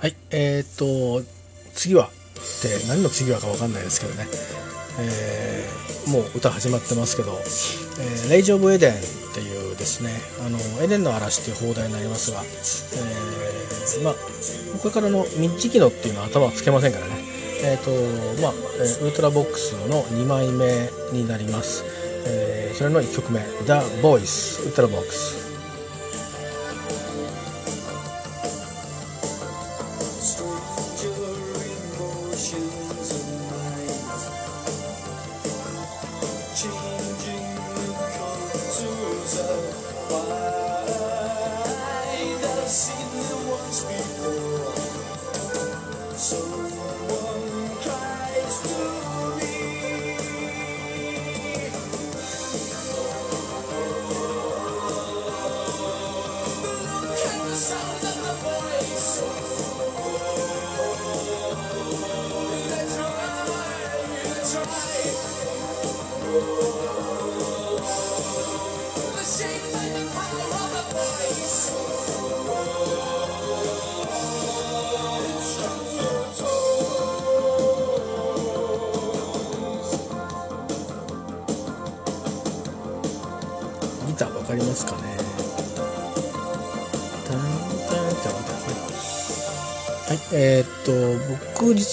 はい、えー、っと、次はって何の次はか分かんないですけどね、えー、もう歌始まってますけど「えー、レイジ・オブ・エデン」っていうですね「あのエデンの嵐」っていう放題になりますが、えー、まあこれからのミッチ機能っていうのは頭つけませんからね。えっ、とまあ、ウルトラボックスの2枚目になります、えそれの1曲目「The Voice」ウルトラボックスか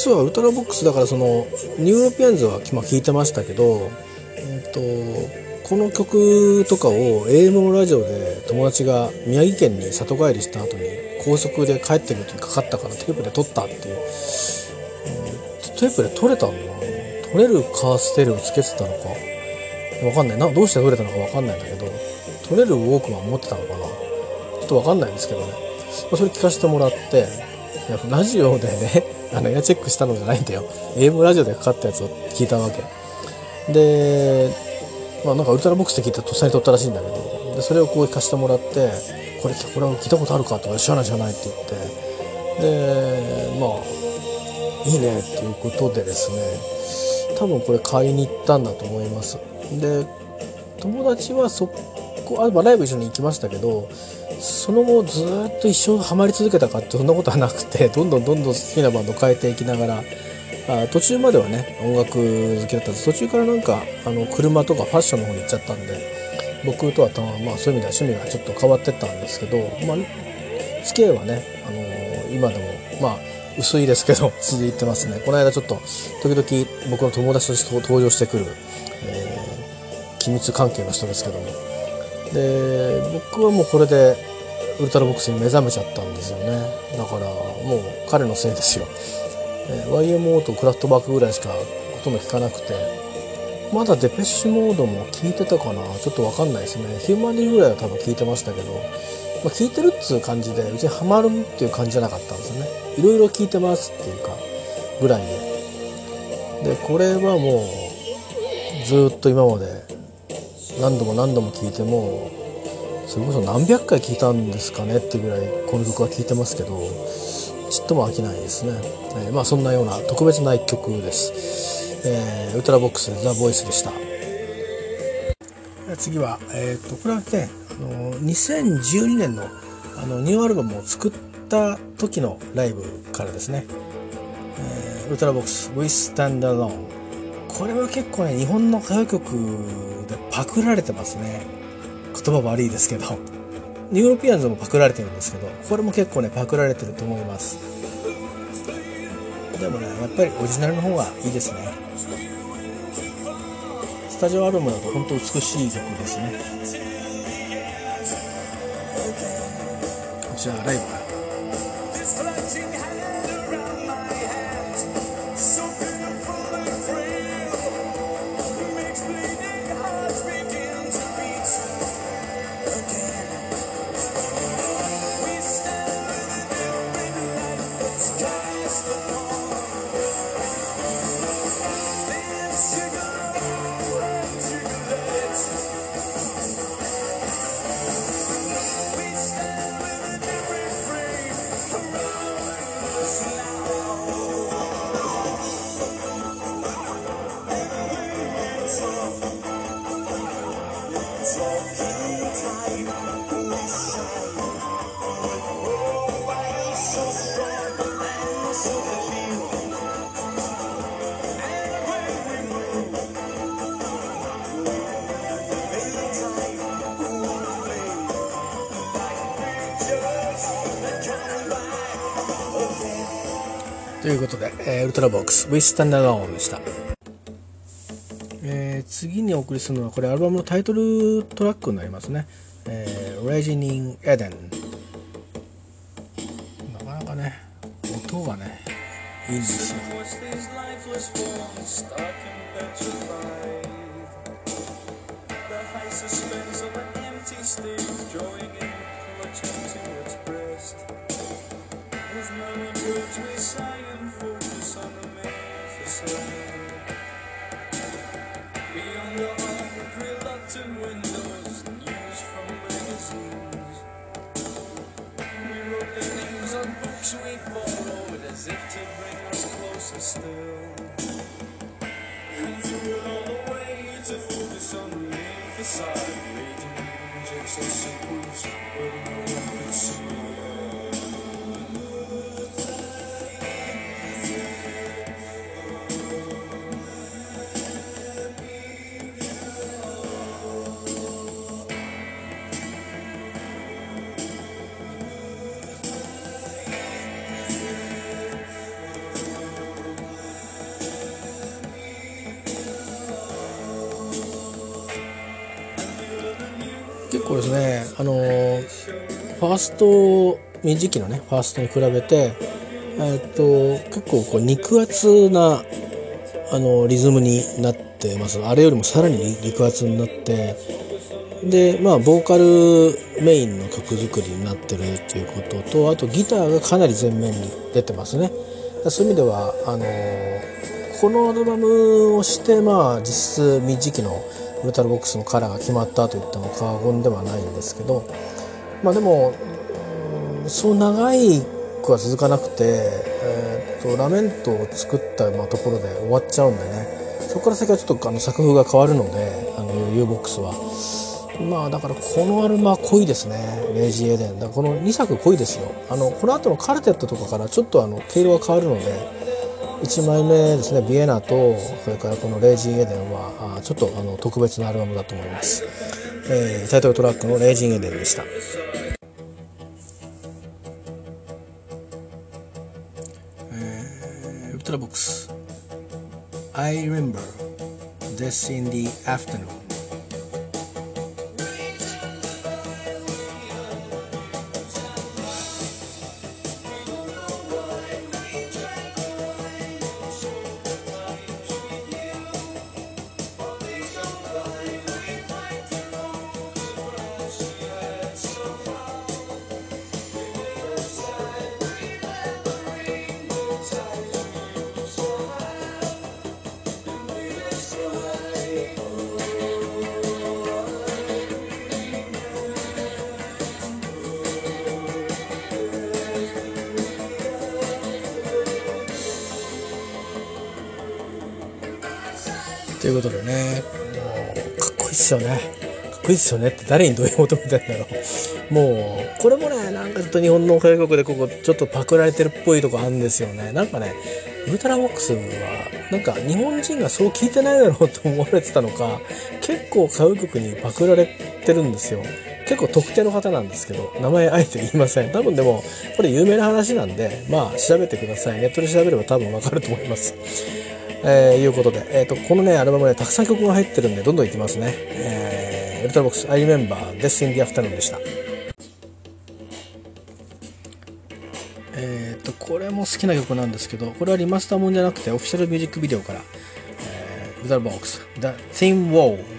実は Ultravox だからその New Europeans は、まあ、聞いてましたけど、えー、とこの曲とかを AM ラジオで友達が宮城県に里帰りした後に高速で帰ってる時にかかったからテープで録ったっていう、テープで録れたんだな。録れるカーステレオつけてたのか。わかんない。などうして録れたのかわかんないんだけど録れるウォークマン持ってたのかな。ちょっとわかんないんですけどね、まあ、それ聞かせてもらってラジオでねあのエアチェックしたのじゃないんだよ。AM ラジオでかかったやつを聞いたわけ。でまあなんかウルトラボックスで聞いたとっさに撮ったらしいんだけど。でそれをこう聞かせてもらってこれこれは聞いたことあるかとか知らない知らないって言って。でまあいいねっていうことでですね。多分これ買いに行ったんだと思います。で友達はそこあライブ一緒に行きましたけどその後ずっと一生ハマり続けたかってそんなことはなくて どんどんどんどん好きなバンド変えていきながらあ途中まではね音楽好きだったんです。途中からなんかあの車とかファッションの方に行っちゃったんで僕とはたまあそういう意味では趣味がちょっと変わってったんですけど、まあ、付き合いはね、あのー、今でもまあ薄いですけど 続いてますね。この間ちょっと時々僕の友達として登場してくる、えー、機密関係の人ですけどもで僕はもうこれでウルトラボックスに目覚めちゃったんですよね。だからもう彼のせいですよ、えー、YMO とクラフトバックぐらいしかほとんど聞かなくて。まだデペッシュモードも聞いてたかな。ちょっと分かんないですね。ヒューマニーぐらいは多分聞いてましたけど、まあ、聞いてるっつう感じでうちにハマるっていう感じじゃなかったんですよね。いろいろ聞いてますっていうかぐらいで。でこれはもうずっと今まで何度も何度も聴いてもそれこそ何百回聴いたんですかねっていうぐらいこの曲は聴いてますけどちっとも飽きないですね、えー、まあそんなような特別な一曲です、えー、ウルトラボックスザ・ボイスでした。次は、えーと、これはねあの2012年のあのニューアルバムを作った時のライブからですね、えー、 Ultravox「We Stand Alone」これは結構ね日本の歌謡曲でパクられてますね。言葉悪いですけど。 New Europeans もパクられてるんですけどこれも結構ねパクられてると思います。でもねやっぱりオリジナルの方がいいですね。スタジオアルバムだと本当美しい曲ですね。こちらライブ。ことで、えー、ウルトラボックス With Standalone でした、えー、次にお送りするのはこれアルバムのタイトルトラックになりますね「えー、Raging in Eden」なかなかね音がねいいんですよ。結構ですねあのファースト短期のねファーストに比べてえっと結構こう肉厚なあのリズムになってます。あれよりもさらに肉厚になってでまあボーカルメインの曲作りになってるっていうこととあとギターがかなり前面に出てますね。そういう意味ではあのこのアルバムをしてまあ実質短期のメタルボックスのカラーが決まったと言っても過言ではないんですけどまあでもそう長いくは続かなくて、えーと、ラメントを作ったまところで終わっちゃうんでねそこから先はちょっとあの作風が変わるのであの U ボックスは。まあだからこのアルバは濃いですねレイジー・エデンだこの2作濃いですよあのこの後のカルテットとかからちょっとあの毛色が変わるので1枚目ですね「ビエナ」とそれからこの「レイジン・エデンは」ちょっとあの特別なアルバムだと思います、えー、タイトルトラックの「レイジン・エデン」でした。えー、ウルトラボックス。I remember this in the afternoon. ということでね。もうかっこいいっすよね。かっこいいっすよねって誰にどういう求めてんだろう。もうこれもねなんかちょっと日本の歌謡曲でここちょっとパクられてるっぽいとこあるんですよね。なんかねウルトラボックスはなんか日本人がそう聞いてないだろうと思われてたのか結構歌謡曲にパクられてるんですよ。結構特定の方なんですけど名前あえて言いません。多分でもこれ有名な話なんでまあ調べてください。ネットで調べれば多分わかると思います。えー、いうことで、えーと、このねアルバムねたくさん曲が入ってるんでどんどんいきますね、えー、ウルトラボックス I remember This in the afternoon でした。えっ、ー、とこれも好きな曲なんですけどこれはリマスターもんじゃなくてオフィシャルミュージックビデオから、えー、ウルトラボックス The Theme Wall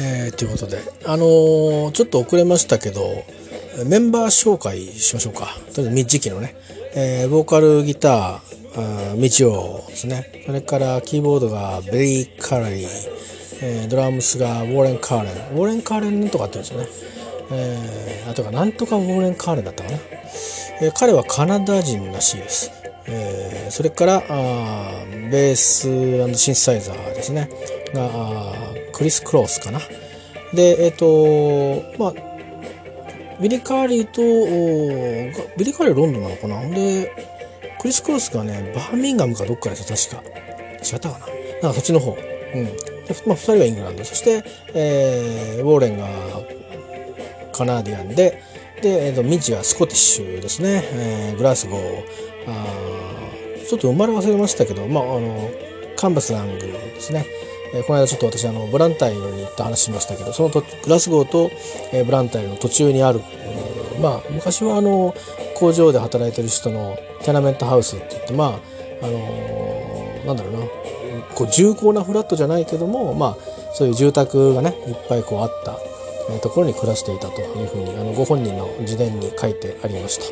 えー、ということで、あのー、ちょっと遅れましたけど、メンバー紹介しましょうか。とりあえず、ミッチキのね、えー、ボーカルギター、ミチオですね。それからキーボードがベリー・カラリー、えー、ドラムスがウォーレン・カーレン。ウォーレン・カーレンとかって言うんですよね。えー、あとか、なんとかウォーレン・カーレンだったかな。えー、彼はカナダ人らしいです。えー、それからあベースシンサイザーですねがクリス・クロースかな。でえっ、ー、とまあビリ・カーリーとビリ・カーリーロンドンなのかな。でクリス・クロスがねバーミンガムかどっかです確か。違ったかな。なんかそっちの方。うん。で、まあ、2人はイングランド。そして、えー、ウォーレンがカナディアンでで、えーと、ミチはスコティッシュですね、えー、グラスゴー。あちょっと生まれ忘れましたけど、まあ、あのカンバスラングですね、えー、この間ちょっと私あのブランタイルに行った話しましたけどそのとグラスゴーと、えー、ブランタイルの途中にある、えー、まあ昔はあの工場で働いてる人のテナメントハウスって言ってまああのー、なんだろうなこう重厚なフラットじゃないけどもまあそういう住宅がねいっぱいこうあったところに暮らしていたというふうにあのご本人の自伝に書いてありました、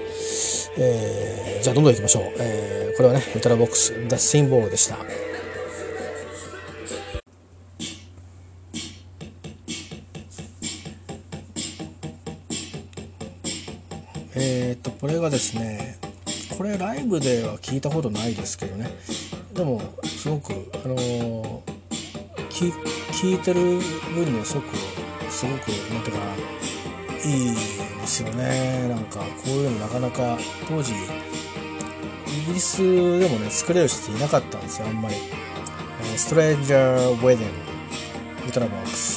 えー、じゃあどんどんいきましょう、えー、これはねウタラボックス「ダッシンボール」でした。これがですねこれライブでは聞いたことないですけどね。でもすごくあのー、聞いてる分にはすごくすごくなんていうかいいですよね。なんかこういうのなかなか当時イギリスでもね作れる人っていなかったんですよあんまり、ストレンジャー・ウェディングウルトラボックス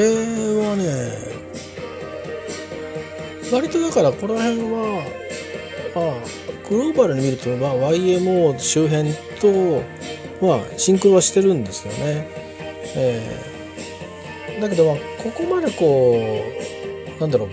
れはね割とだからこの辺はあグローバルに見ると、ま、YMO 周辺と、まあ、シンクロはしてるんですよね。えー、だけど、まあ、ここまでこうなんだろう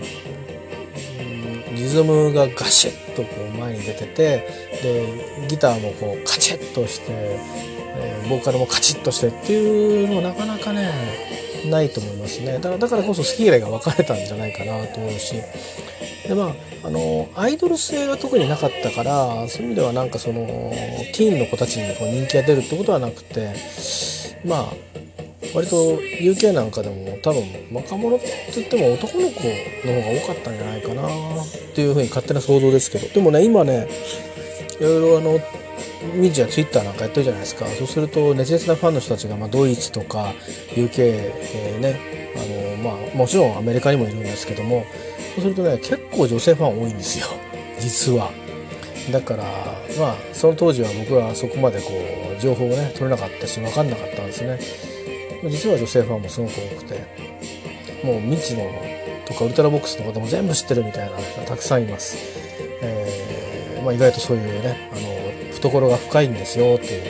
リズムがガシッとこう前に出ててでギターもこうカチッとして、えー、ボーカルもカチッとしてっていうのなかなかねないと思いますね。だからだからこそ好き嫌いが分かれたんじゃないかなと思うし。でまああのアイドル性が特になかったからそういう意味ではなんかそのティーンの子たちにこう人気が出るってことはなくてまあ割と UK なんかでも多分若者って言っても男の子の方が多かったんじゃないかなっていうふうに勝手な想像ですけど。でもね今ねいろいろあのミジやツイッターなんかやってるじゃないですか。そうすると熱烈なファンの人たちが、まあ、ドイツとか UK、えー、ねあの、まあ、もちろんアメリカにもいるんですけどもそうするとね結構女性ファン多いんですよ。実は。だからまあその当時は僕はそこまでこう情報をね取れなかったし分かんなかったんですね。実は女性ファンもすごく多くてもう未知のとかウルトラボックスのことも全部知ってるみたいな人がたくさんいます、えーまあ、意外とそういうねあの懐が深いんですよっていう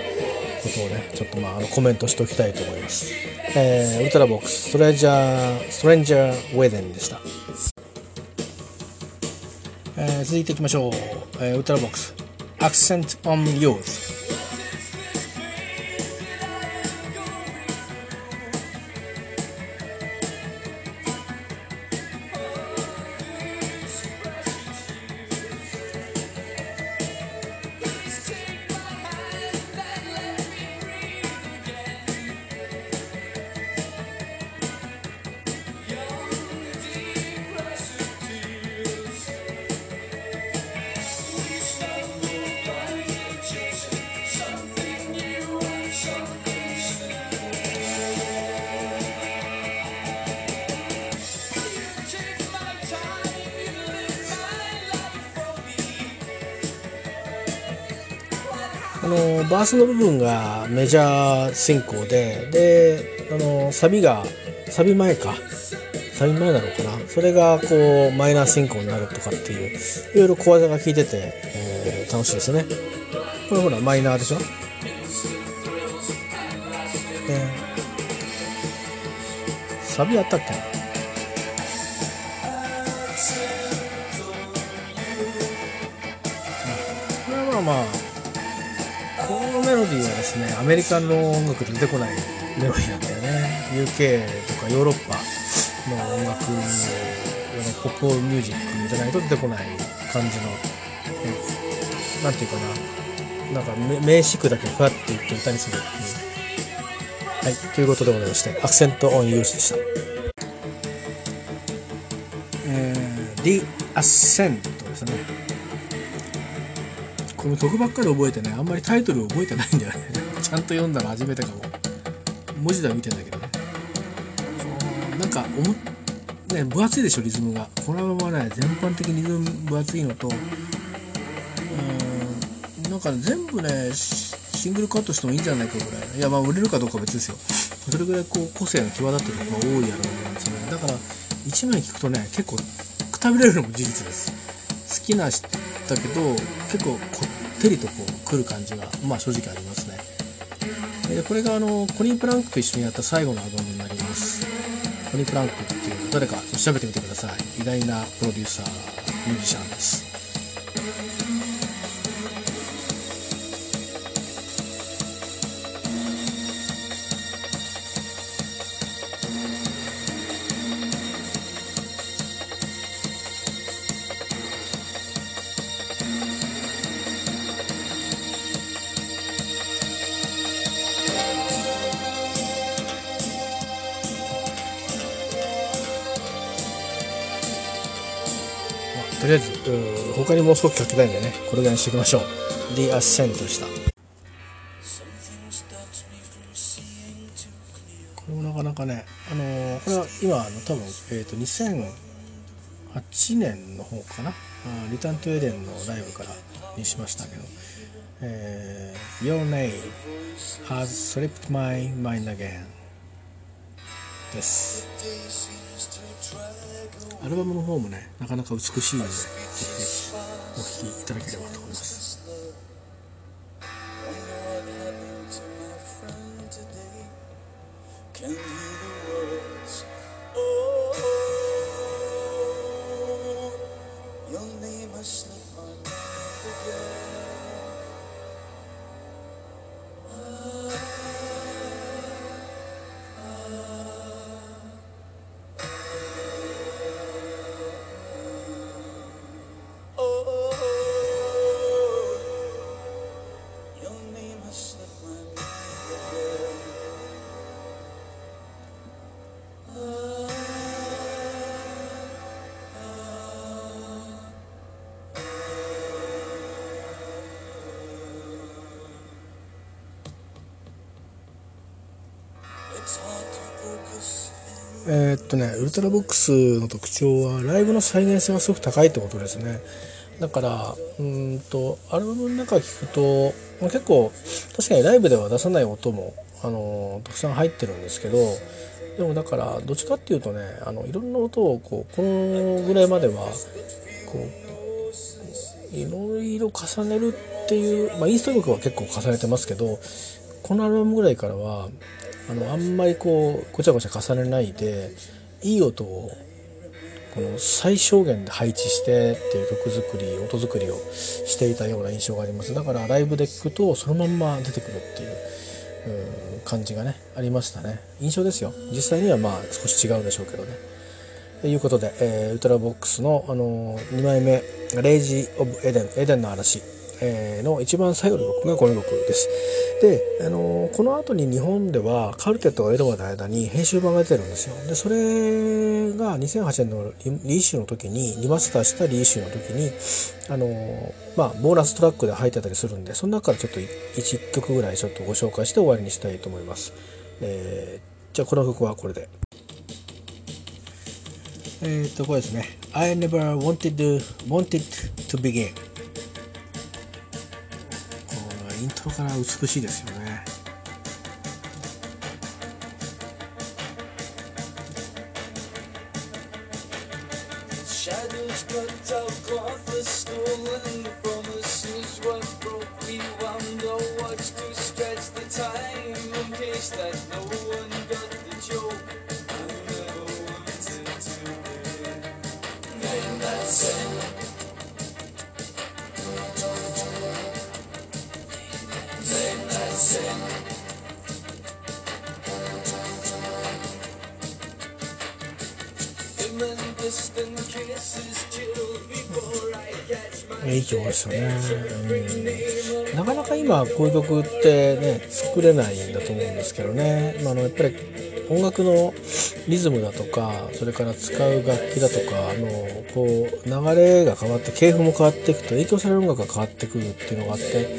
ことをねちょっとまああのコメントしておきたいと思います、えー、ウルトラボックスストレンジャーストレンジャーウェデンでした、えー、続いていきましょう、えー、ウルトラボックス。アクセントオンユースバースの部分がメジャー進行でであのサビがサビ前か。サビ前なのかな。それがこうマイナー進行になるとかっていういろいろ小技が効いてて、えー、楽しいですね。これほらマイナーでしょ。でサビあったっけ？これはまあまあ。メロディーはですねアメリカの音楽で出てこないメロディーなんだよね。UK とかヨーロッパの音楽のポップミュージックじゃないと出てこない感じの何て言うかな。なんか名詞句だけふわって言って歌にするっていう。はいということでございましてアクセントオンユースでした。えー、The Ascent ですね。この曲ばっかり覚えてねあんまりタイトル覚えてないんだよね。ちゃんと読んだの初めてかも。文字では見てんだけどね。なんか思ね分厚いでしょリズムが。これはね全般的にリズム分厚いのとうんなんか全部ねシングルカットしてもいいんじゃないかぐらい。いやまあ売れるかどうか別ですよ。それぐらいこう個性が際立ってる曲が多いやろうなんですよね。だから1枚聴くとね結構くたびれるのも事実です。好きなだけど結構こってりとこう来る感じがまあ正直ありますね。でこれがあのコニー・プランクと一緒にやった最後のアルバムになります。コニー・プランクっていう誰か調べてみてください。偉大なプロデューサーミュージシャンです。他にもう少しかけたいんでねこれぐらいにしておきましょう。The Ascent でした。これもなかなかねあのー、これは今あの多分、えーと、2008年の方かな？あリターントゥエデンのライブからにしましたけど、えー、Your name has slipped my mind again. です。アルバムの方もねなかなか美しいのでぜひぜひお聴きいただければと思います。えー、っとねウルトラボックスの特徴はライブの再現性がすごく高いってことですね。だからうんとアルバムの中聞くと、結構確かにライブでは出さない音もあのたくさん入ってるんですけどでもだからどっちかっていうとねあのいろんな音をこうこのぐらいまではこういろいろ重ねるっていう、まあ、インスト曲は結構重ねてますけどこのアルバムぐらいからはあのあんまりこうごちゃごちゃ重ねないでいい音をこの最小限で配置してっていう曲作り音作りをしていたような印象があります。だからライブで聴くとそのまんま出てくるっていう感じがねありましたね。印象ですよ。実際にはまあ少し違うでしょうけどね。ということで、えー、ウルトラボックスの、あのー、2枚目「レイジ・オブ・エデン」エデンの嵐。えの一番最後の曲がこの曲です。で、あのこの後に日本ではカルテットがエドワーの間に編集版が出てるんですよ。で、それが2008年のリイシュの時に、リマスターしたリイシュの時に、あのまあ、ボーナストラックで入ってたりするんで、その中からちょっと1曲ぐらいちょっとご紹介して終わりにしたいと思います。えー、じゃあこの曲はこれで。えー、と、これですね。I never wanted, wanted to begin. イントロから美しいですよね。Catch my いい曲ですよね、うん、なかなか今こういう曲ってね作れないんだと思うんですけどね、まあ、あのやっぱり音楽のリズムだとかそれから使う楽器だとかあのこう流れが変わって系譜も変わっていくと影響される音楽が変わってくるっていうのがあって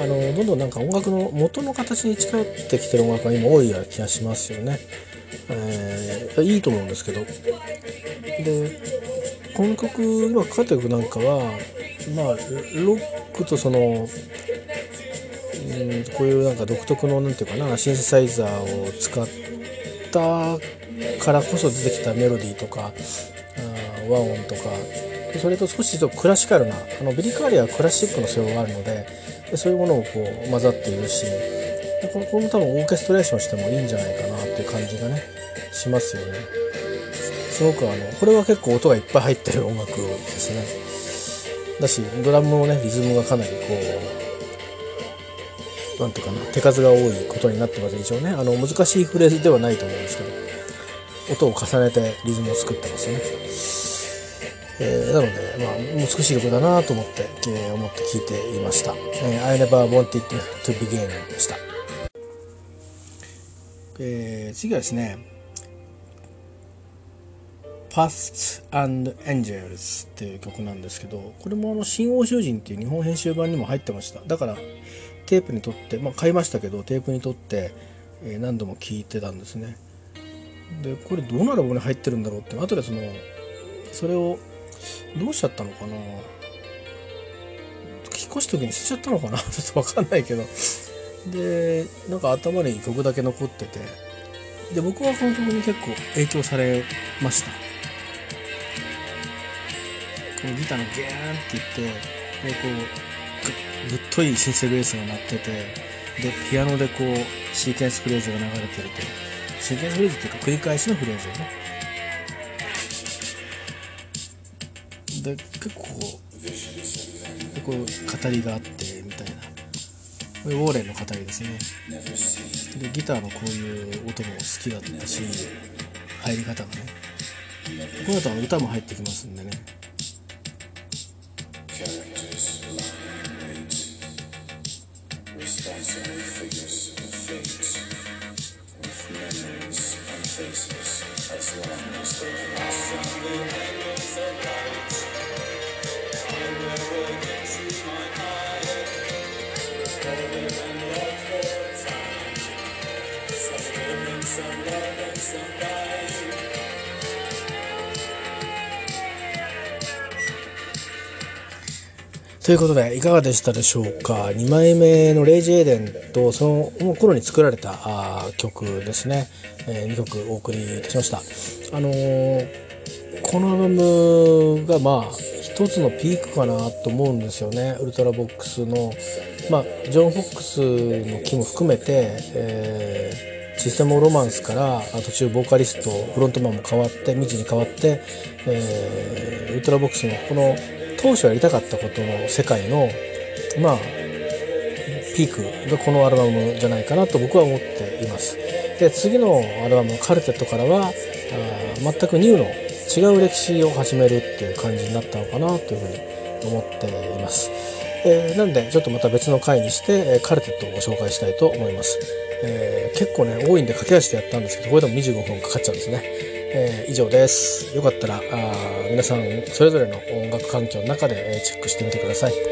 あのどんどんなんか音楽の元の形に近寄ってきてる音楽が今多いような気がしますよね。えーいいと思うんですけど。でこの曲今かかってる曲なんかはまあロックとその、うん、こういうなんか独特のなんていうかなシンセサイザーを使ったからこそ出てきたメロディーとか和音とかそれと少しとクラシカルなあのビリ・カーリーはクラシックの素養があるのでそういうものをこう混ざっているしこのこの多分オーケストレーションしてもいいんじゃないかなっていう感じがねしますよね。すごくあのこれは結構音がいっぱい入ってる音楽ですねだしドラムもねリズムがかなりこうなんていうかな手数が多いことになってます一応ね。あの難しいフレーズではないと思うんですけど音を重ねてリズムを作ってますよね、えーなので、まあ、美しい曲だなと思って、えー思って聴いていました、えー I never wanted to begin でした、えー次はですね Pasts and Angels っていう曲なんですけどこれもあの新欧州人っていう日本編集版にも入ってました。だからテープに取ってまあ買いましたけどテープに取って、えー何度も聴いてたんですね。でこれどうなら僕に入ってるんだろうって後でそのそれをどうしちゃったのかな？引っ越す時に捨てちゃったのかな？ちょっとわかんないけど。でなんか頭に曲だけ残ってて。で僕はこの曲に結構影響されました。このギターのギャーンっていってでこうぶぶっといシンセベースが鳴っててでピアノでこうシーケンスフレーズが流れてるとシーケンスフレーズっていうか繰り返しのフレーズをね。で結構でこう語りがあってみたいな。これウォーレンの語りですね。でギターのこういう音も好きだったし入り方がね。この後は歌も入ってきますんでね。Characters lying in wait, responsible figures of fate, with memories and faces as long as they. Somebody ということでいかがでしたでしょうか？2枚目の「レイジ・エーデン」とその頃に作られたあ曲ですね、え2曲お送りいたしました。あのーこのアルバムがまあ一つのピークかなと思うんですよね。ウルトラボックスのまあジョン・フォックスの木も含めて、えーシステム・ロマンスから途中ボーカリストフロントマンも変わって未知に変わって、えーウルトラボックスのこの当初やりたかったことの世界のまあピークがこのアルバムじゃないかなと僕は思っています。で次のアルバム「カルテット」からはあ全くニューの違う歴史を始めるっていう感じになったのかなというふうに思っています、えーなんでちょっとまた別の回にして、えカルテットをご紹介したいと思います、えー結構ね多いんで駆け足でやったんですけどこれでも25分かかっちゃうんですね。えー以上です。よかったらあ皆さんそれぞれの音楽環境の中で、えチェックしてみてください。